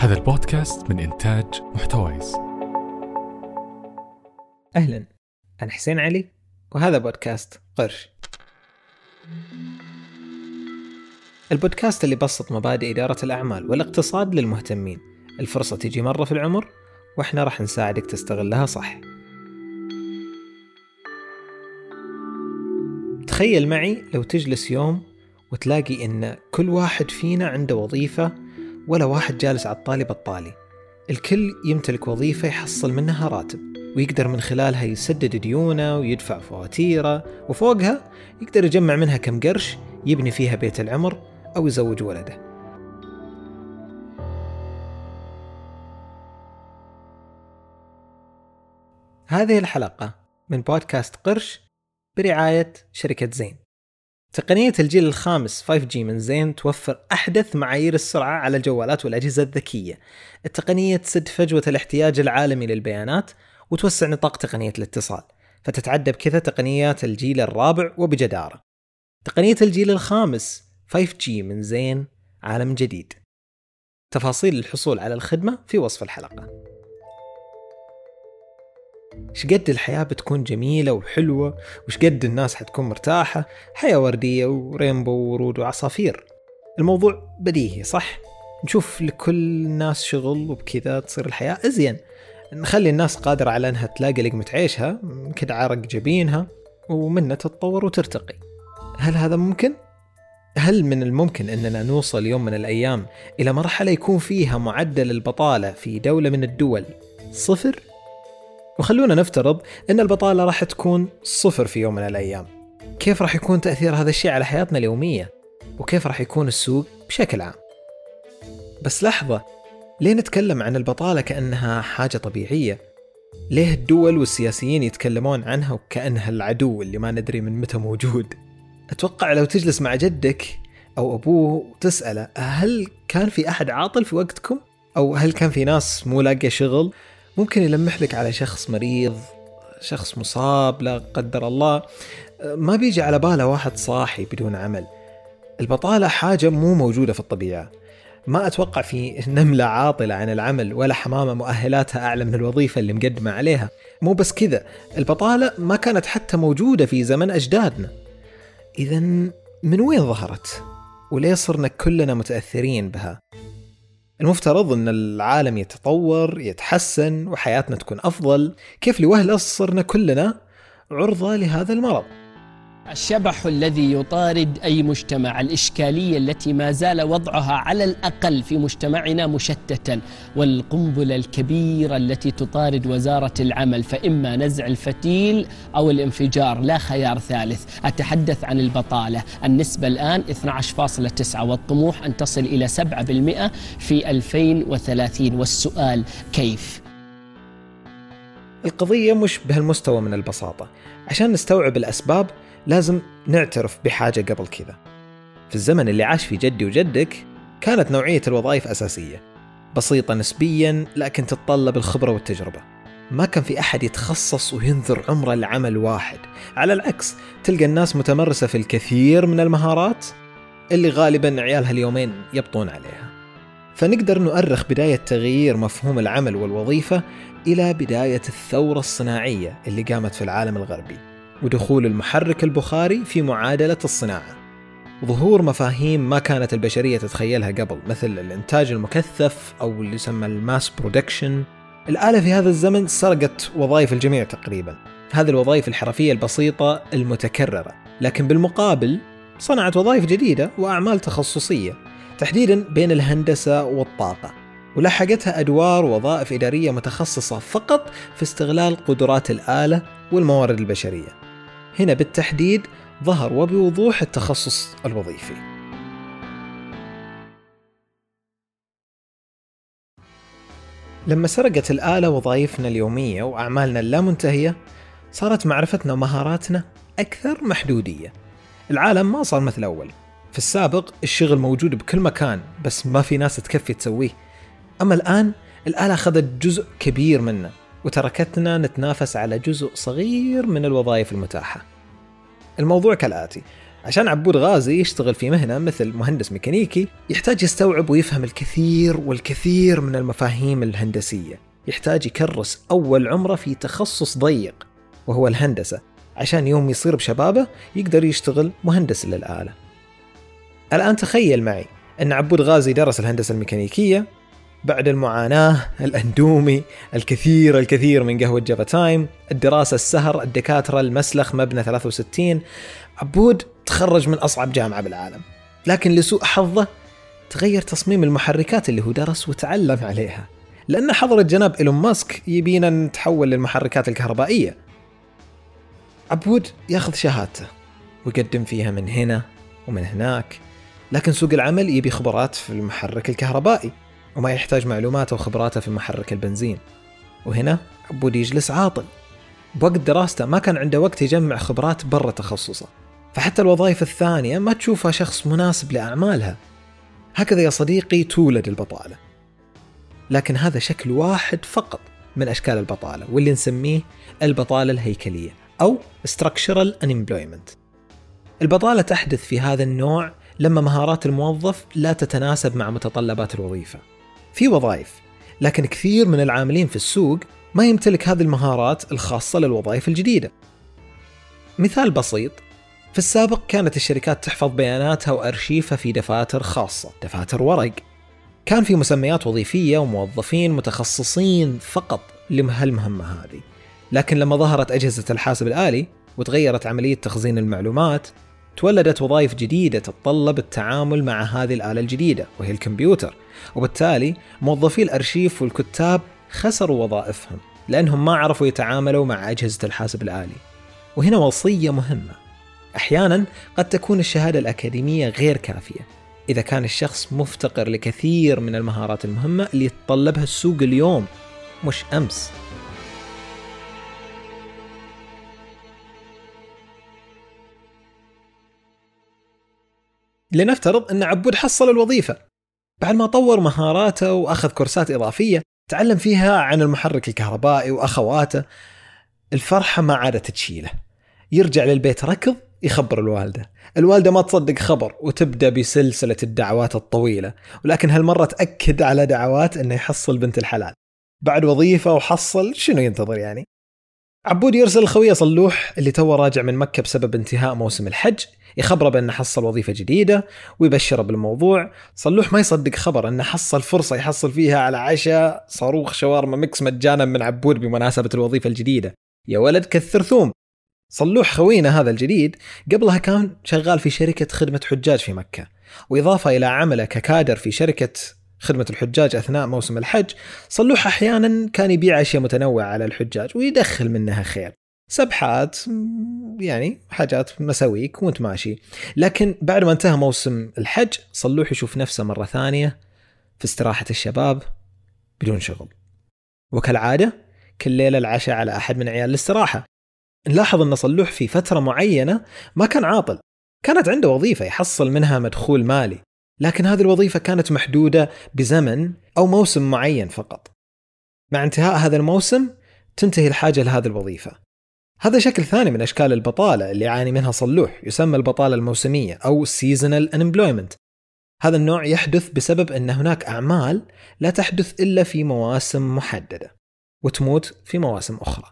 هذا البودكاست من إنتاج محتويس. أهلا أنا حسين علي وهذا بودكاست قرش. البودكاست اللي بسط مبادئ إدارة الأعمال والاقتصاد للمهتمين. الفرصة تجي مرة في العمر وإحنا راح نساعدك تستغلها صح. تخيل معي لو تجلس يوم وتلاقي إن كل واحد فينا عنده وظيفة ولا واحد جالس على الطالي. بطالي الكل يمتلك وظيفة يحصل منها راتب ويقدر من خلالها يسدد ديونه ويدفع فواتيره وفوقها يقدر يجمع منها كم قرش يبني فيها بيت العمر أو يزوج ولده. هذه الحلقة من بودكاست قرش برعاية شركة زين. تقنية الجيل الخامس 5G من زين توفر أحدث معايير السرعة على الجوالات والأجهزة الذكية. التقنية تسد فجوة الاحتياج العالمي للبيانات وتوسع نطاق تقنية الاتصال، فتتعدى بكذا تقنيات الجيل الرابع وبجدارة. تقنية الجيل الخامس 5G من زين عالم جديد. تفاصيل الحصول على الخدمة في وصف الحلقة. شقد الحياة بتكون جميلة وحلوة وشقد الناس حتكون مرتاحة حياة وردية ورينبو وورود وعصافير الموضوع بديهي صح؟ نشوف لكل الناس شغل وبكذا تصير الحياة أزين نخلي الناس قادرة على أنها تلاقي لقمة عيشها كده عرق جبينها ومنها تتطور وترتقي هل هذا ممكن؟ هل من الممكن أننا نوصل يوم من الأيام إلى مرحلة يكون فيها معدل البطالة في دولة من الدول صفر؟ وخلونا نفترض أن البطالة راح تكون صفر في يوم من الأيام كيف راح يكون تأثير هذا الشيء على حياتنا اليومية؟ وكيف راح يكون السوق بشكل عام؟ بس لحظة ليه نتكلم عن البطالة كأنها حاجة طبيعية؟ ليه الدول والسياسيين يتكلمون عنها وكأنها العدو اللي ما ندري من متى موجود؟ أتوقع لو تجلس مع جدك أو أبوه وتسأله هل كان في أحد عاطل في وقتكم؟ أو هل كان في ناس مو لاقية شغل ممكن يلمح لك على شخص مريض شخص مصاب لا قدر الله. ما بيجي على باله واحد صاحي بدون عمل. البطالة حاجة مو موجودة في الطبيعة. ما أتوقع في نملة عاطلة عن العمل ولا حمامة مؤهلاتها أعلى من الوظيفة اللي مقدمة عليها. مو بس كذا البطالة ما كانت حتى موجودة في زمن أجدادنا. إذا من وين ظهرت؟ وليه صرنا كلنا متأثرين بها؟ المفترض أن العالم يتطور يتحسن وحياتنا تكون أفضل. كيف لوهلة صرنا كلنا عرضة لهذا المرض؟ الشبح الذي يطارد أي مجتمع الإشكالية التي ما زال وضعها على الأقل في مجتمعنا مشتتا والقنبلة الكبيرة التي تطارد وزارة العمل فإما نزع الفتيل أو الانفجار لا خيار ثالث. أتحدث عن البطالة. النسبة الآن 12.9 والطموح أن تصل إلى 7% في 2030 والسؤال كيف؟ القضية مش بهالمستوى من البساطة. عشان نستوعب الأسباب لازم نعترف بحاجة قبل كذا. في الزمن اللي عاش فيه جدي وجدك كانت نوعية الوظائف أساسية. بسيطة نسبيا لكن تتطلب الخبرة والتجربة. ما كان في أحد يتخصص وينذر عمره لعمل واحد. على العكس تلقى الناس متمرسة في الكثير من المهارات اللي غالبا عيالها اليومين يبطون عليها. فنقدر نؤرخ بداية تغيير مفهوم العمل والوظيفة إلى بداية الثورة الصناعية اللي قامت في العالم الغربي. ودخول المحرك البخاري في معادلة الصناعة. ظهور مفاهيم ما كانت البشرية تتخيلها قبل مثل الإنتاج المكثف أو اللي يسمى ال mass production. الآلة في هذا الزمن سرقت وظائف الجميع تقريبا. هذه الوظائف الحرفية البسيطة المتكررة. لكن بالمقابل صنعت وظائف جديدة وأعمال تخصصية تحديدا بين الهندسة والطاقة. ولحقتها أدوار ووظائف إدارية متخصصة فقط في استغلال قدرات الآلة والموارد البشرية. هنا بالتحديد ظهر وبوضوح التخصص الوظيفي. لما سرقت الآلة وظائفنا اليومية وأعمالنا اللامنتهية صارت معرفتنا ومهاراتنا أكثر محدودية. العالم ما صار مثل أول. في السابق الشغل موجود بكل مكان بس ما في ناس تكفي تسويه. أما الآن الآلة أخذت جزء كبير منه وتركتنا نتنافس على جزء صغير من الوظائف المتاحة. الموضوع كالآتي. عشان عبود غازي يشتغل في مهنة مثل مهندس ميكانيكي يحتاج يستوعب ويفهم الكثير والكثير من المفاهيم الهندسية. يحتاج يكرس أول عمره في تخصص ضيق وهو الهندسة. عشان يوم يصير بشبابه يقدر يشتغل مهندس للآلة. الآن تخيل معي أن عبود غازي درس الهندسة الميكانيكية بعد المعاناة الأندومي الكثير الكثير من قهوة Java Time الدراسة السهر الدكاترة المسلخ مبنى 63 عبود تخرج من أصعب جامعة بالعالم لكن لسوء حظه تغير تصميم المحركات اللي هو درس وتعلم عليها لأن حضرة جناب إيلون ماسك يبينا نتحول للمحركات الكهربائية. عبود ياخذ شهادته ويقدم فيها من هنا ومن هناك لكن سوق العمل يبي خبرات في المحرك الكهربائي. وما يحتاج معلوماته وخبراته في محرك البنزين. وهنا عبود يجلس عاطل. بوقت دراسته ما كان عنده وقت يجمع خبرات برا تخصصه. فحتى الوظائف الثانية ما تشوفها شخص مناسب لأعمالها. هكذا يا صديقي تولد البطالة. لكن هذا شكل واحد فقط من أشكال البطالة واللي نسميه البطالة الهيكلية أو structural unemployment. البطالة تحدث في هذا النوع لما مهارات الموظف لا تتناسب مع متطلبات الوظيفة. في وظائف لكن كثير من العاملين في السوق ما يمتلك هذه المهارات الخاصة للوظائف الجديدة. مثال بسيط في السابق كانت الشركات تحفظ بياناتها وأرشيفها في دفاتر خاصة دفاتر ورق. كان في مسميات وظيفية وموظفين متخصصين فقط لهالمهمة هذه. لكن لما ظهرت أجهزة الحاسب الآلي وتغيرت عملية تخزين المعلومات تولدت وظائف جديدة تتطلب التعامل مع هذه الآلة الجديدة وهي الكمبيوتر. وبالتالي موظفي الأرشيف والكتاب خسروا وظائفهم لأنهم ما عرفوا يتعاملوا مع أجهزة الحاسب الآلي. وهنا وصية مهمة. أحيانا قد تكون الشهادة الأكاديمية غير كافية إذا كان الشخص مفتقر لكثير من المهارات المهمة اللي يتطلبها السوق اليوم مش أمس. لنفترض أن عبود حصل الوظيفة. بعد ما طور مهاراته وأخذ كورسات إضافية تعلم فيها عن المحرك الكهربائي وأخواته. الفرحة ما عادت تشيله. يرجع للبيت ركض يخبر الوالدة. الوالدة ما تصدق خبر وتبدأ بسلسلة الدعوات الطويلة ولكن هالمرة تأكد على دعوات أنه يحصل بنت الحلال. بعد وظيفة وحصل شنو ينتظر يعني؟ عبود يرسل خويه صلوح اللي توه راجع من مكة بسبب انتهاء موسم الحج. يخبره بأنه حصل وظيفة جديدة ويبشره بالموضوع. صلوح ما يصدق خبر أنه حصل فرصة يحصل فيها على عشاء صاروخ شاورما ميكس مجانا من عبود بمناسبة الوظيفة الجديدة. يا ولد كثر ثوم. صلوح خوينا هذا الجديد قبلها كان شغال في شركة خدمة حجاج في مكة. وإضافة إلى عمله ككادر في شركة خدمة الحجاج أثناء موسم الحج صلوح أحيانا كان يبيع أشياء متنوعة على الحجاج ويدخل منها خير. سبحات يعني حاجات مساويك وانت ماشي. لكن بعد ما انتهى موسم الحج صلوح يشوف نفسه مرة ثانية في استراحة الشباب بدون شغل. وكالعادة كل ليلة العشاء على أحد من عيال الاستراحة. نلاحظ أن صلوح في فترة معينة ما كان عاطل. كانت عنده وظيفة يحصل منها مدخول مالي. لكن هذه الوظيفة كانت محدودة بزمن أو موسم معين فقط. مع انتهاء هذا الموسم تنتهي الحاجة لهذه الوظيفة. هذا شكل ثاني من أشكال البطالة اللي يعاني منها صلوح يسمى البطالة الموسمية أو seasonal unemployment. هذا النوع يحدث بسبب أن هناك أعمال لا تحدث إلا في مواسم محددة وتموت في مواسم أخرى.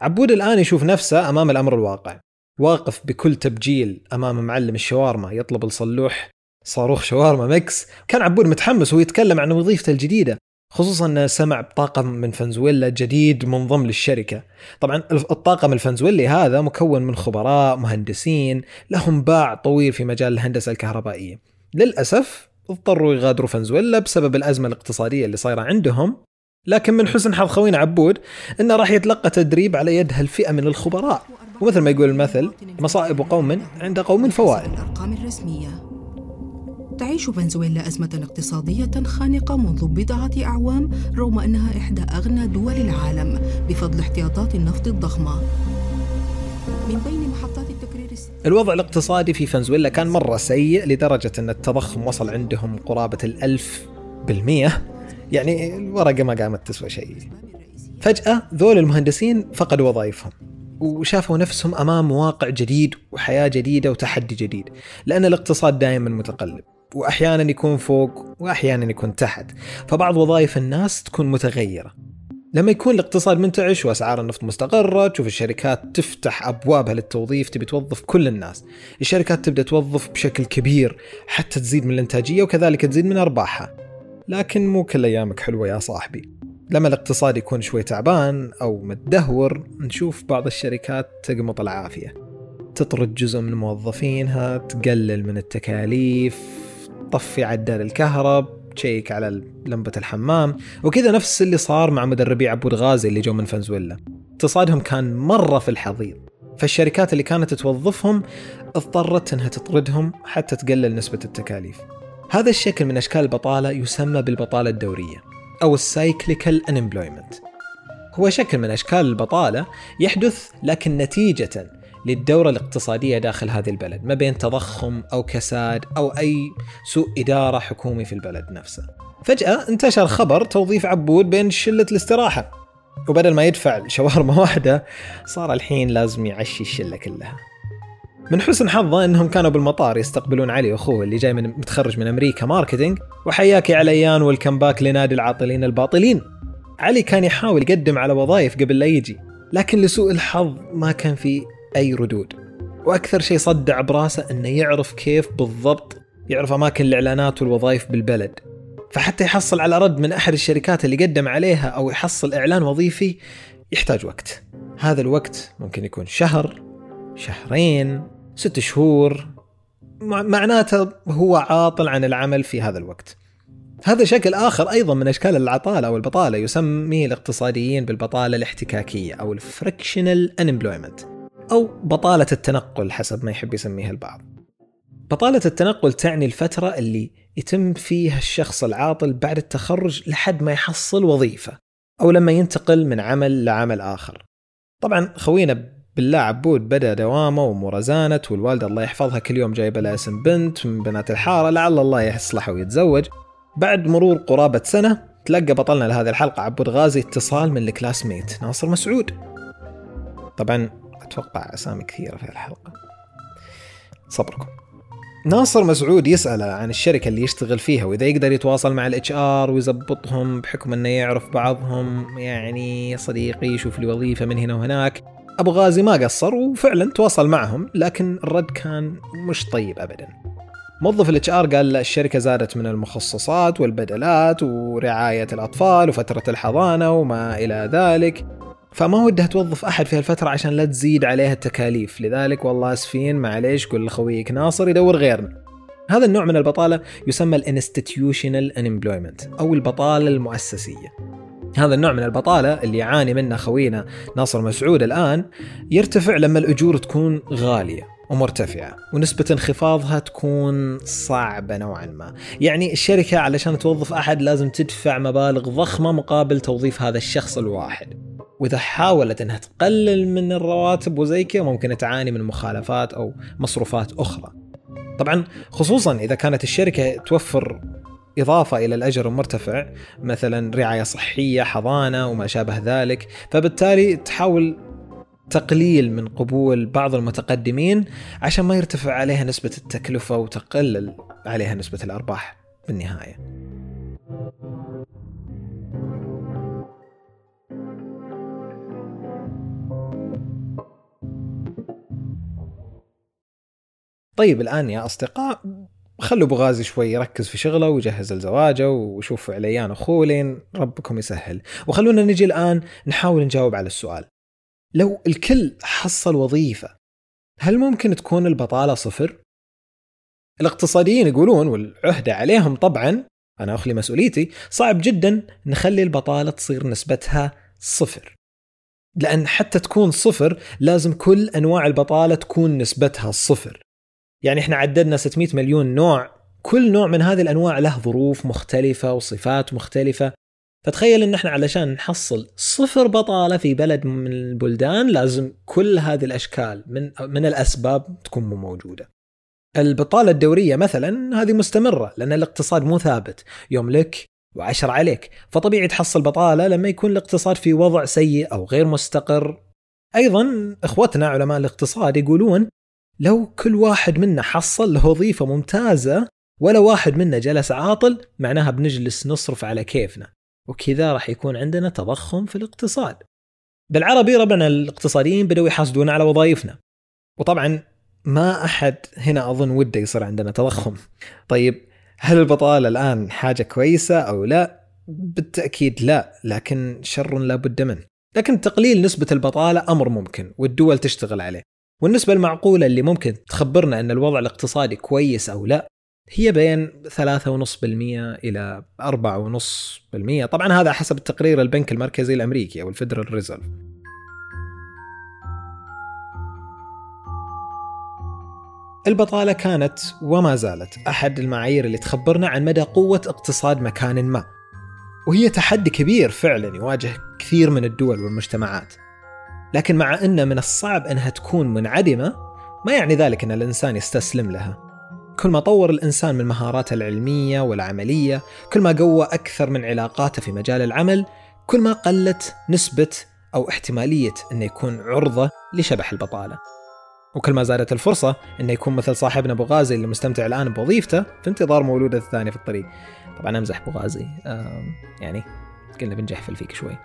عبود الآن يشوف نفسه أمام الأمر الواقع. واقف بكل تبجيل أمام معلم الشاورما يطلب لصلوح صاروخ شاورما ميكس. كان عبود متحمس ويتكلم عن وظيفته الجديدة. خصوصا سمع بطاقم من فنزويلا جديد منضم للشركة. طبعا الطاقم الفنزويلي هذا مكون من خبراء مهندسين لهم باع طويل في مجال الهندسة الكهربائية. للأسف اضطروا يغادروا فنزويلا بسبب الأزمة الاقتصادية اللي صايرة عندهم لكن من حسن حظ خوينا عبود إنه راح يتلقى تدريب على يد هالفئه من الخبراء ومثل ما يقول المثل مصائب قوم عند قوم فوائد الأرقام الرسمية تعيش فنزويلا أزمة اقتصادية خانقة منذ بضعة أعوام رغم أنها إحدى أغنى دول العالم بفضل احتياطات النفط الضخمة. من بين محطات التكرير الوضع الاقتصادي في فنزويلا كان مرة سيء لدرجة أن التضخم وصل عندهم قرابة الألف بالمية. يعني الورقة ما قامت تسوى شيء. فجأة ذول المهندسين فقدوا وظائفهم وشافوا نفسهم أمام واقع جديد وحياة جديدة وتحدي جديد لأن الاقتصاد دائما متقلب. واحيانا يكون فوق واحيانا يكون تحت. فبعض وظائف الناس تكون متغيرة. لما يكون الاقتصاد منتعش وأسعار النفط مستقرة تشوف الشركات تفتح أبوابها للتوظيف تبي توظف كل الناس. الشركات تبدأ توظف بشكل كبير حتى تزيد من الإنتاجية وكذلك تزيد من أرباحها. لكن مو كل أيامك حلوة يا صاحبي. لما الاقتصاد يكون شوي تعبان أو متدهور نشوف بعض الشركات تقمط العافية. تطرد جزء من موظفينها تقلل من التكاليف تطفي عداد الكهرب تشيك على لمبة الحمام وكذا نفس اللي صار مع مدربي عبود غازي اللي جو من فنزويلا. اقتصادهم كان مرة في الحضيض فالشركات اللي كانت توظفهم اضطرت إنها تطردهم حتى تقلل نسبة التكاليف. هذا الشكل من أشكال البطالة يسمى بالبطالة الدورية أو ال cyclical unemployment هو شكل من أشكال البطالة يحدث لكن نتيجة للدورة الاقتصادية داخل هذه البلد ما بين تضخم أو كساد أو أي سوء إدارة حكومي في البلد نفسه. فجأة انتشر خبر توظيف عبود بين شلة الاستراحة. وبدل ما يدفع شاورما واحدة صار الحين لازم يعشي الشلة كلها. من حسن حظه إنهم كانوا بالمطار يستقبلون علي اخوه اللي جاي من متخرج من أمريكا ماركتينج وحياك يا عليان والكم باك لنادي العاطلين الباطلين. علي كان يحاول يقدم على وظائف قبل لا يجي، لكن لسوء الحظ ما كان في أي ردود. وأكثر شيء صدع براسه إنه يعرف كيف بالضبط يعرف أماكن الإعلانات والوظائف بالبلد. فحتى يحصل على رد من أحد الشركات اللي قدم عليها أو يحصل إعلان وظيفي يحتاج وقت. هذا الوقت ممكن يكون شهر، شهرين، ست شهور معناته هو عاطل عن العمل في هذا الوقت. هذا شكل آخر أيضا من أشكال العطالة أو البطالة يسميه الاقتصاديين بالبطالة الاحتكاكية أو الفريكشنال unemployment أو بطالة التنقل حسب ما يحب يسميها البعض. بطالة التنقل تعني الفترة اللي يتم فيها الشخص العاطل بعد التخرج لحد ما يحصل وظيفة أو لما ينتقل من عمل لعمل آخر. طبعا خوينا بالله عبود بدا دوامه واموره زانت والوالدة الله يحفظها كل يوم جايبة لها اسم بنت من بنات الحارة لعل الله يصلحه ويتزوج بعد مرور قرابة سنة تلقى بطلنا لهذه الحلقة عبود غازي اتصال من ال classmate ناصر مسعود طبعا أتوقع أسامي كثيرة في الحلقة. صبركم. ناصر مسعود يسأله عن الشركة اللي يشتغل فيها وإذا يقدر يتواصل مع ال HR ويزبطهم بحكم إنه يعرف بعضهم يعني صديقي شوف لي وظيفة من هنا وهناك. أبو غازي ما قصر وفعلا تواصل معهم لكن الرد كان مش طيب ابدا. موظف الاتش ار قال الشركة زادت من المخصصات والبدلات ورعاية الأطفال وفترة الحضانة وما إلى ذلك. فما ودها توظف أحد في هالفترة عشان لا تزيد عليها التكاليف. لذلك والله أسفين معليش قول لخويك ناصر يدور غيرنا. هذا النوع من البطالة يسمى ال institutional unemployment أو البطالة المؤسسية. هذا النوع من البطالة اللي يعاني منه خوينا ناصر مسعود الآن يرتفع لما الأجور تكون غالية. ومرتفعة ونسبة انخفاضها تكون صعبة نوعا ما. يعني الشركة علشان توظف أحد لازم تدفع مبالغ ضخمة مقابل توظيف هذا الشخص الواحد. وإذا حاولت أنها تقلل من الرواتب وزي كذا ممكن تعاني من مخالفات أو مصروفات أخرى. طبعا خصوصا إذا كانت الشركة توفر إضافة إلى الأجر المرتفع مثلا رعاية صحية حضانة وما شابه ذلك فبالتالي تحاول تقليل من قبول بعض المتقدمين عشان ما يرتفع عليها نسبة التكلفة وتقلل عليها نسبة الأرباح بالنهاية. طيب الآن يا أصدقاء خلوا ابو غازي شوي يركز في شغله ويجهز لزواجه ويشوف عليان أخوه لين ربكم يسهل. وخلونا نجي الآن نحاول نجاوب على السؤال. لو الكل حصل وظيفة هل ممكن تكون البطالة صفر؟ الاقتصاديين يقولون والعهده عليهم طبعا أنا أخلي مسؤوليتي صعب جدا نخلي البطالة تصير نسبتها صفر. لأن حتى تكون صفر لازم كل أنواع البطالة تكون نسبتها صفر. يعني إحنا عددنا 600 مليون نوع كل نوع من هذه الأنواع له ظروف مختلفة وصفات مختلفة. فتخيل إن إحنا علشان نحصل صفر بطالة في بلد من البلدان لازم كل هذه الأشكال من من الأسباب تكون مو موجودة. البطالة الدورية مثلا هذه مستمرة لأن الاقتصاد مو ثابت، يوم لك وعشر عليك، فطبيعي تحصل بطالة لما يكون الاقتصاد في وضع سيء أو غير مستقر. أيضا إخوتنا علماء الاقتصاد يقولون لو كل واحد منا حصل له وظيفة ممتازة ولا واحد منا جلس عاطل معناها بنجلس نصرف على كيفنا. وكذا راح يكون عندنا تضخم في الاقتصاد. بالعربي ربعنا الاقتصاديين بدأوا يحاسدون على وظائفنا. وطبعا ما أحد هنا أظن وده يصير عندنا تضخم. طيب هل البطالة الآن حاجة كويسة أو لا؟ بالتأكيد لا لكن شر لا بد منه. لكن تقليل نسبة البطالة أمر ممكن والدول تشتغل عليه. والنسبة المعقولة اللي ممكن تخبرنا أن الوضع الاقتصادي كويس أو لا هي بين 3.5% إلى 4.5% طبعا هذا حسب تقرير البنك المركزي الأمريكي أو الفيدرال ريزرف. البطالة كانت وما زالت أحد المعايير اللي تخبرنا عن مدى قوة اقتصاد مكان ما. وهي تحدي كبير فعلا يواجه كثير من الدول والمجتمعات. لكن مع أن من الصعب أنها تكون منعدمة ما يعني ذلك أن الإنسان يستسلم لها. كل ما طور الإنسان من مهاراته العلمية والعملية كل ما قوى أكثر من علاقاته في مجال العمل كل ما قلت نسبة أو احتمالية أنه يكون عرضة لشبح البطالة. وكل ما زادت الفرصة أنه يكون مثل صاحبنا أبو غازي اللي مستمتع الآن بوظيفته في انتظار مولوده الثاني في الطريق. طبعا أمزح أبو غازي يعني قلنا بنجحفل فيك شوي.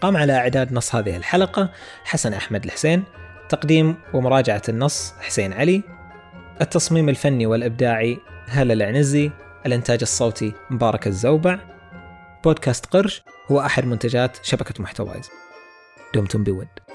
قام على إعداد نص هذه الحلقة حسن أحمد الحسين تقديم ومراجعة النص حسين علي. التصميم الفني والإبداعي هلا العنزي الإنتاج الصوتي مبارك الزوبع. بودكاست قرش هو أحد منتجات شبكة محتوايز. دمتم بود.